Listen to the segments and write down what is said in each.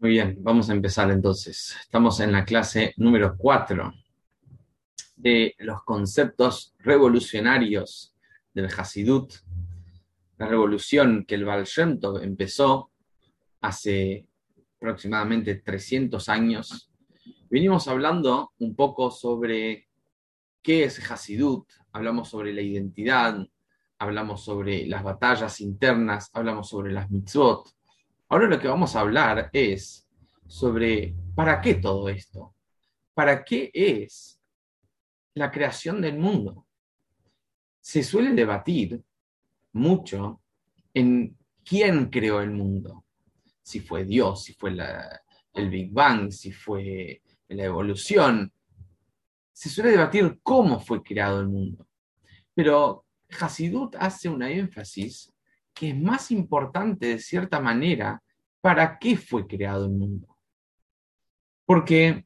Muy bien, vamos a empezar entonces. Estamos en la clase número 4 de los conceptos revolucionarios del Hasidut, la revolución que el Baal empezó hace aproximadamente 300 años. Venimos hablando un poco sobre qué es Hasidut, hablamos sobre la identidad, hablamos sobre las batallas internas, hablamos sobre las mitzvot, Ahora lo que vamos a hablar es sobre para qué todo esto, para qué es la creación del mundo. Se suele debatir mucho en quién creó el mundo, si fue Dios, si fue el Big Bang, si fue la evolución. Se suele debatir cómo fue creado el mundo. Pero Hasidut hace una énfasis que es más importante de cierta manera para qué fue creado el mundo. Porque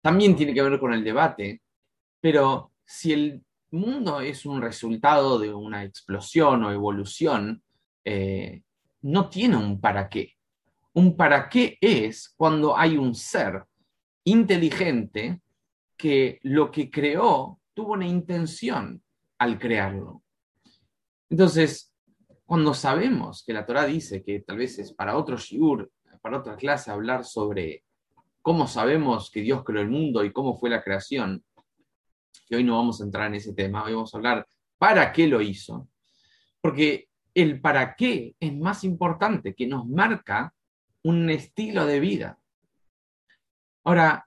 también tiene que ver con el debate, pero si el mundo es un resultado de una explosión o evolución, eh, no tiene un para qué. Un para qué es cuando hay un ser inteligente que lo que creó tuvo una intención al crearlo. Entonces, cuando sabemos que la Torah dice que tal vez es para otro shiur, para otra clase, hablar sobre cómo sabemos que Dios creó el mundo y cómo fue la creación, que hoy no vamos a entrar en ese tema, hoy vamos a hablar para qué lo hizo, porque el para qué es más importante, que nos marca un estilo de vida. Ahora,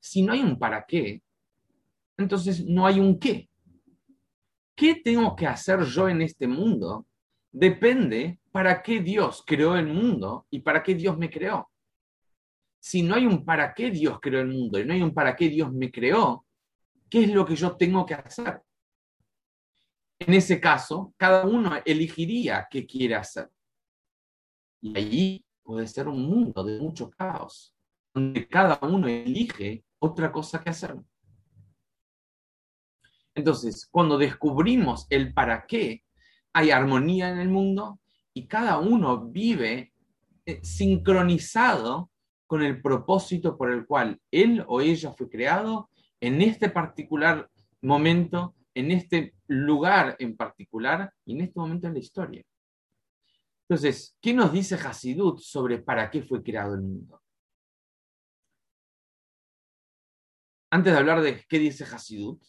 si no hay un para qué, entonces no hay un qué. ¿Qué tengo que hacer yo en este mundo? Depende para qué Dios creó el mundo y para qué Dios me creó. Si no hay un para qué Dios creó el mundo y no hay un para qué Dios me creó, ¿qué es lo que yo tengo que hacer? En ese caso, cada uno elegiría qué quiere hacer. Y allí puede ser un mundo de mucho caos, donde cada uno elige otra cosa que hacer. Entonces, cuando descubrimos el para qué, hay armonía en el mundo y cada uno vive eh, sincronizado con el propósito por el cual él o ella fue creado en este particular momento, en este lugar en particular y en este momento en la historia. Entonces, ¿qué nos dice Hasidut sobre para qué fue creado el mundo? Antes de hablar de qué dice Hasidut,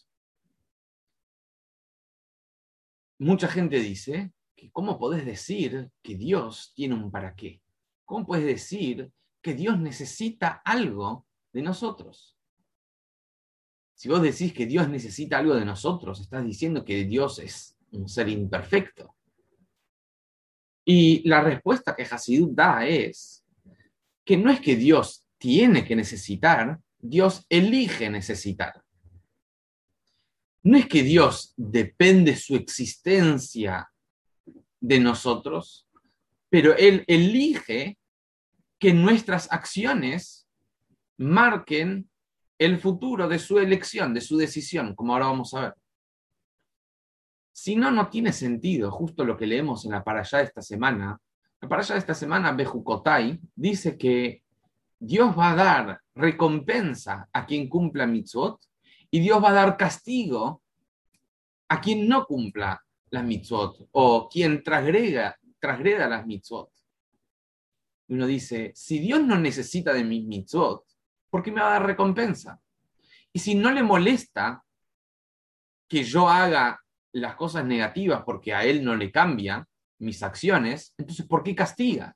mucha gente dice que cómo podés decir que Dios tiene un para qué. ¿Cómo puedes decir que Dios necesita algo de nosotros? Si vos decís que Dios necesita algo de nosotros, estás diciendo que Dios es un ser imperfecto. Y la respuesta que Hasidut da es que no es que Dios tiene que necesitar, Dios elige necesitar. No es que Dios depende su existencia de nosotros, pero Él elige que nuestras acciones marquen el futuro de su elección, de su decisión, como ahora vamos a ver. Si no, no tiene sentido, justo lo que leemos en la parashá de esta semana. La parashá de esta semana, Bejukotai, dice que Dios va a dar recompensa a quien cumpla mitzvot y Dios va a dar castigo a quien no cumpla las mitzvot o quien transgrega, transgreda las mitzvot. Uno dice, si Dios no necesita de mis mitzvot, ¿por qué me va a dar recompensa? Y si no le molesta que yo haga las cosas negativas porque a Él no le cambia mis acciones, entonces ¿por qué castiga?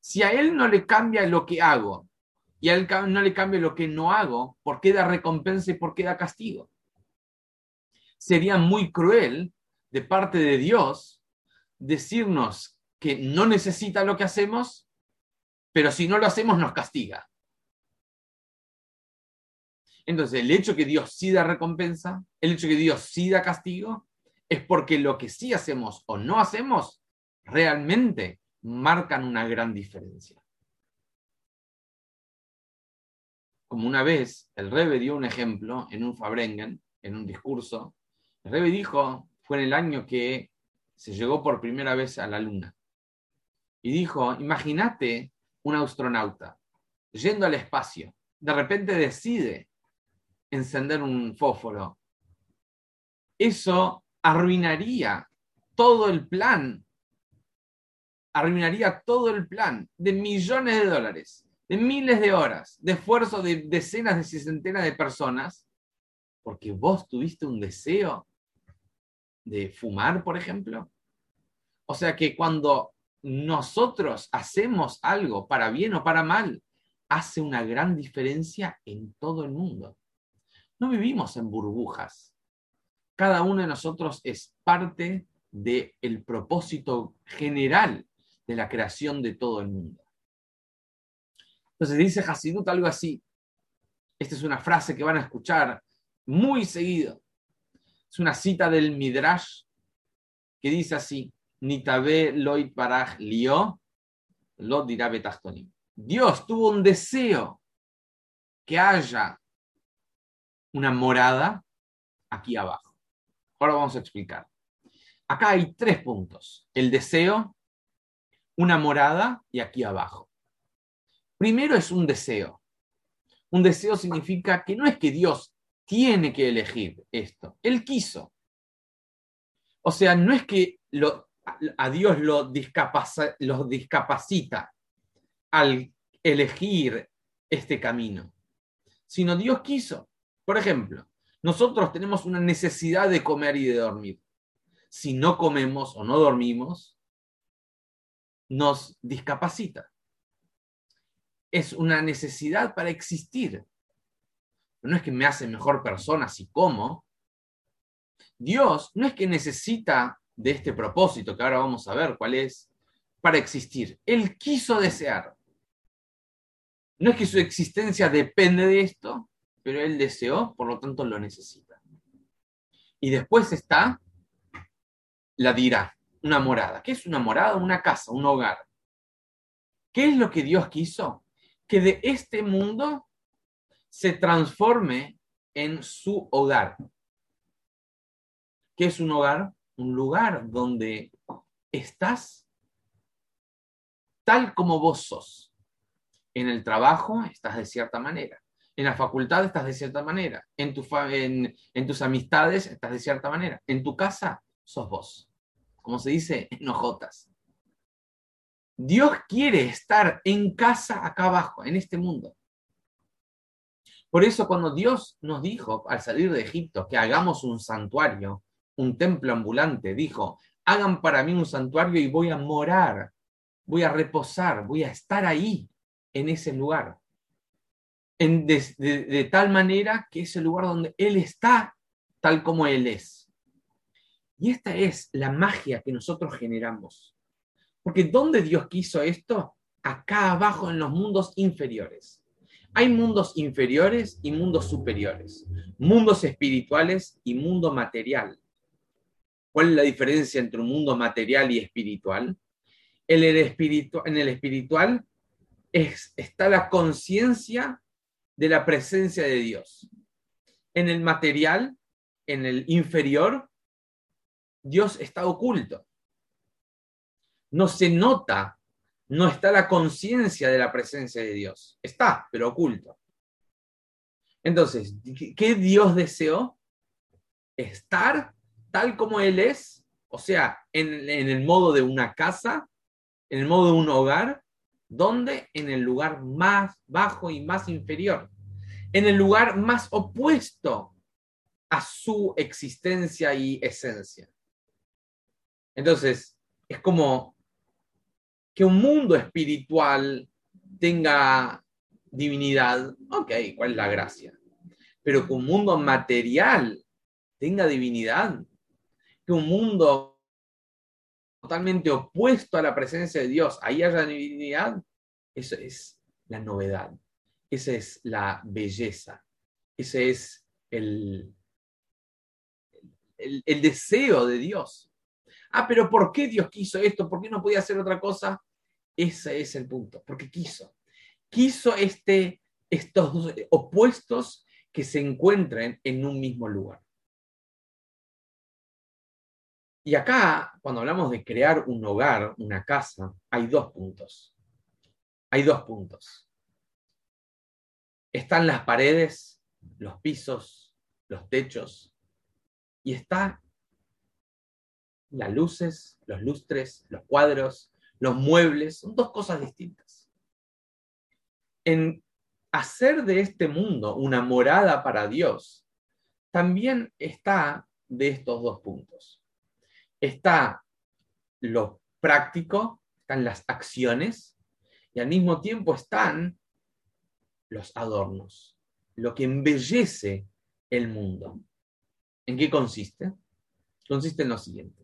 Si a Él no le cambia lo que hago y a él no le cambia lo que no hago, ¿por qué da recompensa y por qué da castigo? Sería muy cruel de parte de Dios decirnos que no necesita lo que hacemos, pero si no lo hacemos nos castiga. Entonces, el hecho que Dios sí da recompensa, el hecho que Dios sí da castigo, es porque lo que sí hacemos o no hacemos realmente marcan una gran diferencia. Como una vez el Rebe dio un ejemplo en un Fabrengen, en un discurso. El Rebe dijo, fue en el año que se llegó por primera vez a la luna. y dijo, imagínate un astronauta yendo al espacio, de repente decide encender un fósforo. Eso arruinaría todo el plan, arruinaría todo el plan de millones de dólares, de miles de horas, de esfuerzo de decenas de centenas de personas, porque vos tuviste un deseo de fumar, por ejemplo. O sea que cuando nosotros hacemos algo para bien o para mal, hace una gran diferencia en todo el mundo. No vivimos en burbujas. Cada uno de nosotros es parte del propósito general de la creación de todo el mundo. Entonces dice Hasidut algo así. Esta es una frase que van a escuchar muy seguido. Es una cita del Midrash que dice así: Nitabe loit lio, lo dirá betachtonim. Dios tuvo un deseo que haya una morada aquí abajo. Ahora vamos a explicar. Acá hay tres puntos. El deseo, una morada y aquí abajo. Primero es un deseo. Un deseo significa que no es que Dios tiene que elegir esto. Él quiso. O sea, no es que a Dios lo, lo discapacita al elegir este camino, sino Dios quiso. Por ejemplo, nosotros tenemos una necesidad de comer y de dormir. Si no comemos o no dormimos, nos discapacita. Es una necesidad para existir. No es que me hace mejor persona si como. Dios no es que necesita de este propósito, que ahora vamos a ver cuál es, para existir. Él quiso desear. No es que su existencia depende de esto, pero él deseó, por lo tanto lo necesita. Y después está la dirá, una morada. ¿Qué es una morada? Una casa, un hogar. ¿Qué es lo que Dios quiso? Que de este mundo se transforme en su hogar. ¿Qué es un hogar? Un lugar donde estás tal como vos sos. En el trabajo estás de cierta manera. En la facultad estás de cierta manera. En, tu en, tus amistades estás de cierta manera. En tu casa sos vos. Como se dice en. Dios quiere estar en casa acá abajo, en este mundo. Por eso cuando Dios nos dijo al salir de Egipto que hagamos un santuario, un templo ambulante, dijo, hagan para mí un santuario y voy a morar, voy a reposar, voy a estar ahí en ese lugar. En de, tal manera que es el lugar donde Él está tal como Él es. Y esta es la magia que nosotros generamos. Porque ¿dónde Dios quiso esto? Acá abajo en los mundos inferiores. Hay mundos inferiores y mundos superiores. Mundos espirituales y mundo material. ¿Cuál es la diferencia entre un mundo material y espiritual? En el, en el espiritual está la conciencia de la presencia de Dios. En el material, en el inferior, Dios está oculto. No se nota, no está la conciencia de la presencia de Dios. Está, pero oculto. Entonces, ¿qué Dios deseó? Estar tal como Él es, o sea, en, el modo de una casa, en el modo de un hogar, ¿Dónde? En el lugar más bajo y más inferior. En el lugar más opuesto a su existencia y esencia. Entonces, es como que un mundo espiritual tenga divinidad. Ok, ¿cuál es la gracia? Pero que un mundo material tenga divinidad. Que un mundo totalmente opuesto a la presencia de Dios, ahí haya divinidad, eso es la novedad, esa es la belleza, ese es el, el, deseo de Dios. Ah, pero ¿por qué Dios quiso esto? ¿Por qué no podía hacer otra cosa? Ese es el punto, porque quiso. Quiso este, estos dos opuestos que se encuentren en un mismo lugar. Y acá, cuando hablamos de crear un hogar, una casa, hay dos puntos. Hay dos puntos. Están las paredes, los pisos, los techos, y está las luces, los lustres, los cuadros, los muebles, son dos cosas distintas. En hacer de este mundo una morada para Dios, también está de estos dos puntos. Está lo práctico, están las acciones, y al mismo tiempo están los adornos, lo que embellece el mundo. ¿En qué consiste? Consiste en lo siguiente.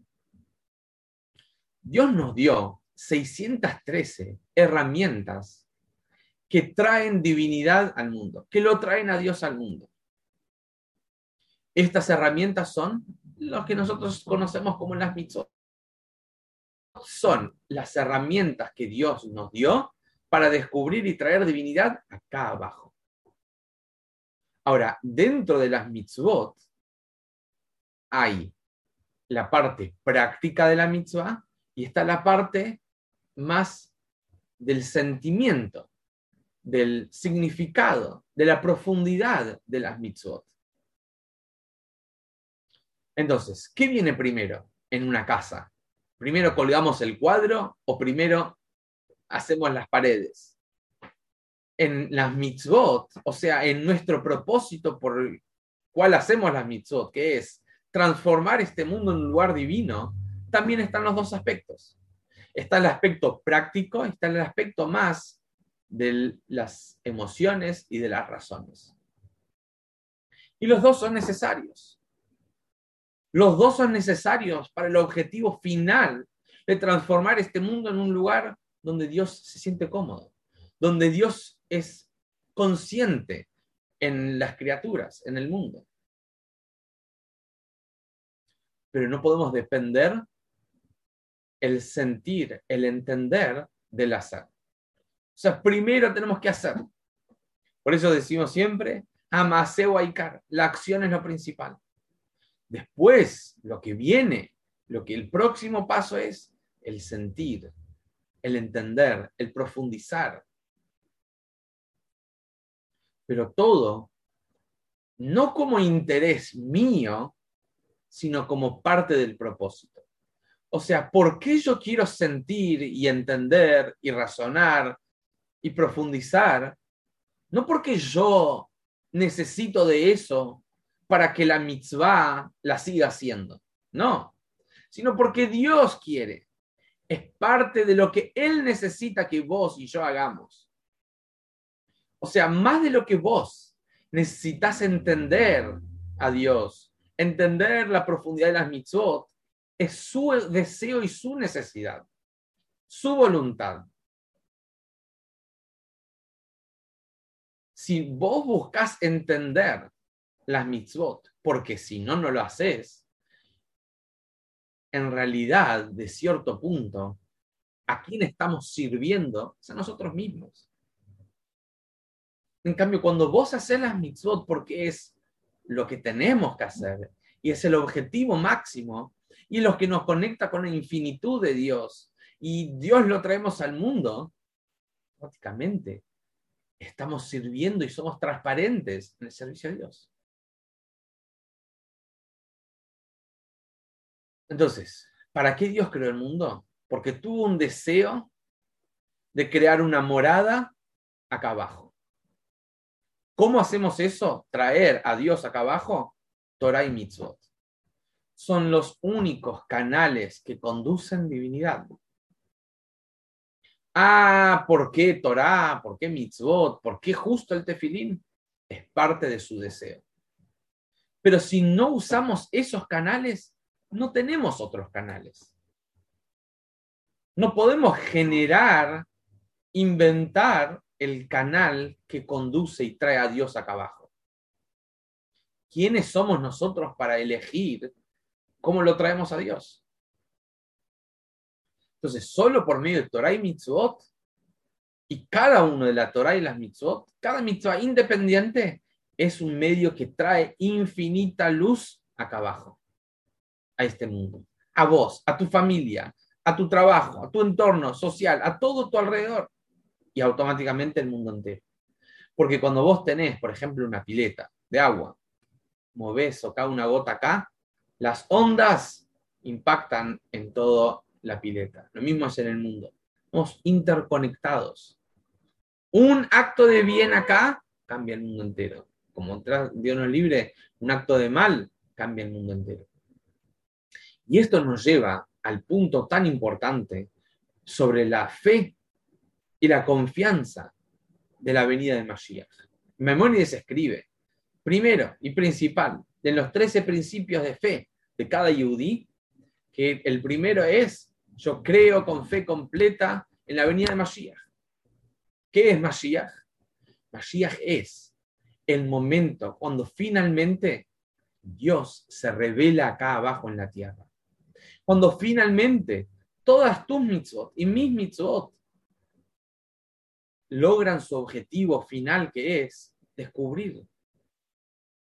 Dios nos dio 613 herramientas que traen divinidad al mundo, que lo traen a Dios al mundo. Estas herramientas son lo que nosotros conocemos como las mitzvot. Son las herramientas que Dios nos dio para descubrir y traer divinidad acá abajo. Ahora, dentro de las mitzvot hay la parte práctica de la mitzvah y está la parte más del sentimiento, del significado, de la profundidad de las mitzvot. Entonces, ¿qué viene primero en una casa? ¿Primero colgamos el cuadro o primero hacemos las paredes? En las mitzvot, o sea, en nuestro propósito por el cual hacemos las mitzvot, que es transformar este mundo en un lugar divino, también están los dos aspectos. Está el aspecto práctico, está el aspecto más de las emociones y de las razones. Y los dos son necesarios. Los dos son necesarios para el objetivo final de transformar este mundo en un lugar donde Dios se siente cómodo, donde Dios es consciente en las criaturas, en el mundo. Pero no podemos depender el sentir, el entender del hacer. O sea, primero tenemos que hacer. Por eso decimos siempre, amaseo aikar, la acción es lo principal. Después, lo que viene, lo que el próximo paso es el sentir, el entender, el profundizar. Pero todo, no como interés mío, sino como parte del propósito. O sea, ¿por qué yo quiero sentir y entender y razonar y profundizar? No porque yo necesito de eso para que la mitzvah la siga haciendo, no, sino porque Dios quiere. Es parte de lo que Él necesita que vos y yo hagamos. O sea, más de lo que vos necesitas entender a Dios, entender la profundidad de las mitzvot, es su deseo y su necesidad, su voluntad. Si vos buscas entender las mitzvot, porque si no, no lo haces, en realidad, de cierto punto, ¿a quién estamos sirviendo? Es a nosotros mismos. En cambio, cuando vos haces las mitzvot porque es lo que tenemos que hacer y es el objetivo máximo, y los que nos conecta con la infinitud de Dios y Dios lo traemos al mundo, prácticamente estamos sirviendo y somos transparentes en el servicio a Dios. Entonces, ¿para qué Dios creó el mundo? Porque tuvo un deseo de crear una morada acá abajo. ¿Cómo hacemos eso? Traer a Dios acá abajo, Torah y Mitzvot son los únicos canales que conducen divinidad. Ah, ¿por qué Torah? ¿Por qué mitzvot? ¿Por qué justo el tefilín? Es parte de su deseo. Pero si no usamos esos canales, no tenemos otros canales. No podemos generar, inventar el canal que conduce y trae a Dios acá abajo. ¿Quiénes somos nosotros para elegir ¿Cómo lo traemos a Dios? Entonces, solo por medio de Torah y Mitzvot, y cada uno de la Torah y las Mitzvot, cada Mitzvah independiente es un medio que trae infinita luz acá abajo, a este mundo. a vos, a tu familia, a tu trabajo, a tu entorno social, a todo tu alrededor y automáticamente el mundo entero. Porque cuando vos tenés, por ejemplo, una pileta de agua, movés o una gota acá, las ondas impactan en toda la pileta. Lo mismo es en el mundo. Estamos interconectados. Un acto de bien acá cambia el mundo entero. Como Dios nos libre, un acto de mal cambia el mundo entero. Y esto nos lleva al punto tan importante sobre la fe y la confianza de la venida de Mashiach. Memónides escribe, primero y principal, de los 13 principios de fe de cada yudí, que el primero es, yo creo con fe completa en la venida de Mashiach. ¿Qué es Mashiach? Mashiach es el momento cuando finalmente Dios se revela acá abajo en la tierra. Cuando finalmente todas tus mitzvot y mis mitzvot logran su objetivo final que es descubrir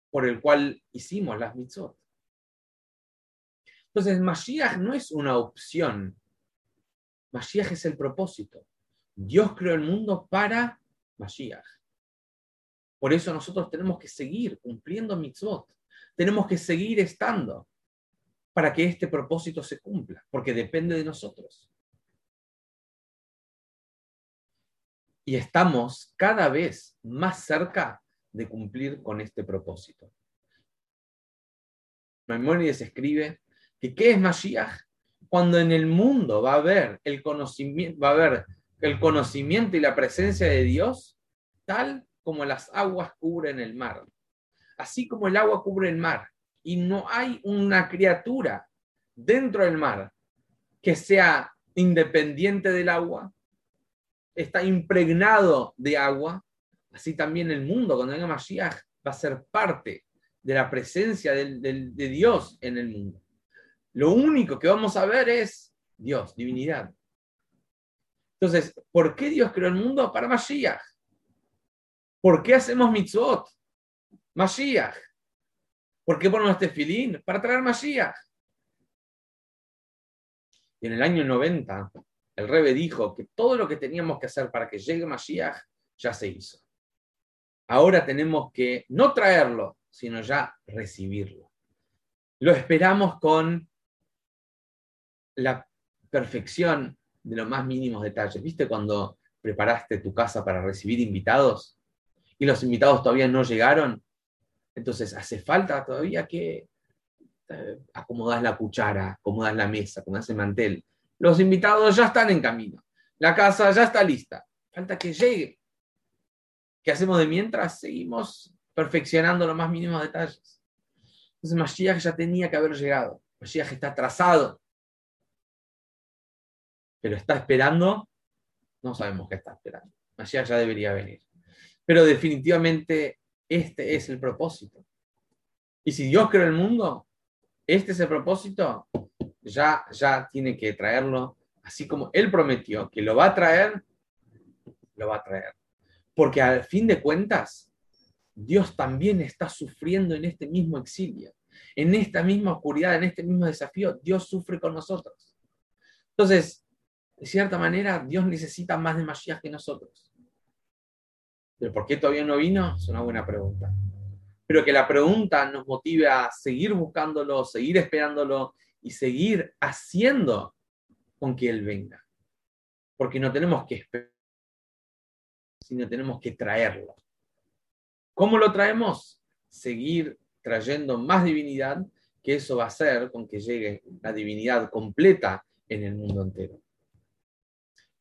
por el cual hicimos las mitzvot. Entonces, Mashiach no es una opción. Mashiach es el propósito. Dios creó el mundo para Mashiach. Por eso nosotros tenemos que seguir cumpliendo mitzvot. Tenemos que seguir estando para que este propósito se cumpla, porque depende de nosotros. Y estamos cada vez más cerca de cumplir con este propósito. Maimónides escribe que ¿qué es Mashiach? Cuando en el mundo va a haber el conocimiento, va a haber el conocimiento y la presencia de Dios, tal como las aguas cubren el mar. Así como el agua cubre el mar y no hay una criatura dentro del mar que sea independiente del agua, está impregnado de agua, así también el mundo, cuando venga Mashiach, va a ser parte de la presencia de Dios en el mundo. Lo único que vamos a ver es Dios, divinidad. Entonces, ¿por qué Dios creó el mundo? Para Mashiach. ¿Por qué hacemos mitzvot? Mashiach. ¿Por qué ponemos este filín? Para traer Mashiach. Y en el año 90, el Rebe dijo que todo lo que teníamos que hacer para que llegue Mashiach ya se hizo. Ahora tenemos que no traerlo, sino ya recibirlo. Lo esperamos con la perfección de los más mínimos detalles. ¿Viste cuando preparaste tu casa para recibir invitados y los invitados todavía no llegaron? Entonces hace falta todavía que eh, acomodar la cuchara, acomodar la mesa, acomodar el mantel. Los invitados ya están en camino. La casa ya está lista. Falta que llegue. ¿Qué hacemos de mientras? Seguimos perfeccionando los más mínimos detalles. Entonces Mashiach ya tenía que haber llegado. Mashiach está atrasado pero está esperando, no sabemos qué está esperando. Mashiach ya debería venir. Pero definitivamente este es el propósito. Y si Dios creó el mundo, este es el propósito, ya, ya tiene que traerlo, así como Él prometió que lo va a traer, lo va a traer. Porque al fin de cuentas, Dios también está sufriendo en este mismo exilio, en esta misma oscuridad, en este mismo desafío, Dios sufre con nosotros. Entonces, de cierta manera, Dios necesita más de Mashiach que nosotros. Pero ¿por qué todavía no vino? Es una buena pregunta. Pero que la pregunta nos motive a seguir buscándolo, seguir esperándolo y seguir haciendo con que Él venga. Porque no tenemos que esperar, sino tenemos que traerlo. ¿Cómo lo traemos? Seguir trayendo más divinidad, que eso va a hacer con que llegue la divinidad completa en el mundo entero.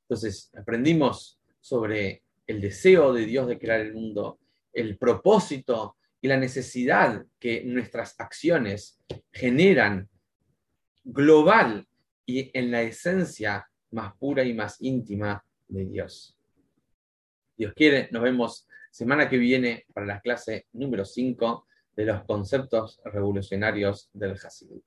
Entonces, aprendimos sobre el deseo de Dios de crear el mundo, el propósito y la necesidad que nuestras acciones generan global y en la esencia más pura y más íntima de Dios. Dios quiere, nos vemos semana que viene para la clase número 5 de los conceptos revolucionarios del Hasidut.